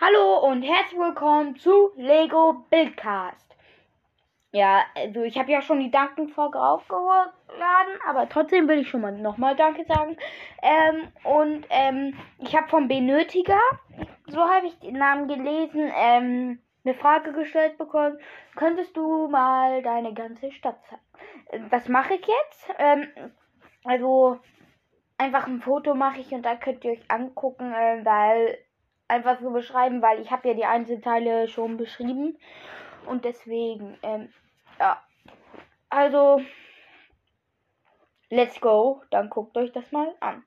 Hallo und herzlich willkommen zu Lego Buildcast. Ja, also ich habe ja schon die Dankenfolge aufgeladen, aber trotzdem will ich schon mal nochmal Danke sagen. Ähm, und ähm, ich habe vom Benötiger, so habe ich den Namen gelesen, ähm, eine Frage gestellt bekommen. Könntest du mal deine ganze Stadt zeigen? Das mache ich jetzt. Ähm, also einfach ein Foto mache ich und da könnt ihr euch angucken, äh, weil einfach so beschreiben, weil ich habe ja die Einzelteile schon beschrieben. Und deswegen, ähm, ja. Also, let's go. Dann guckt euch das mal an.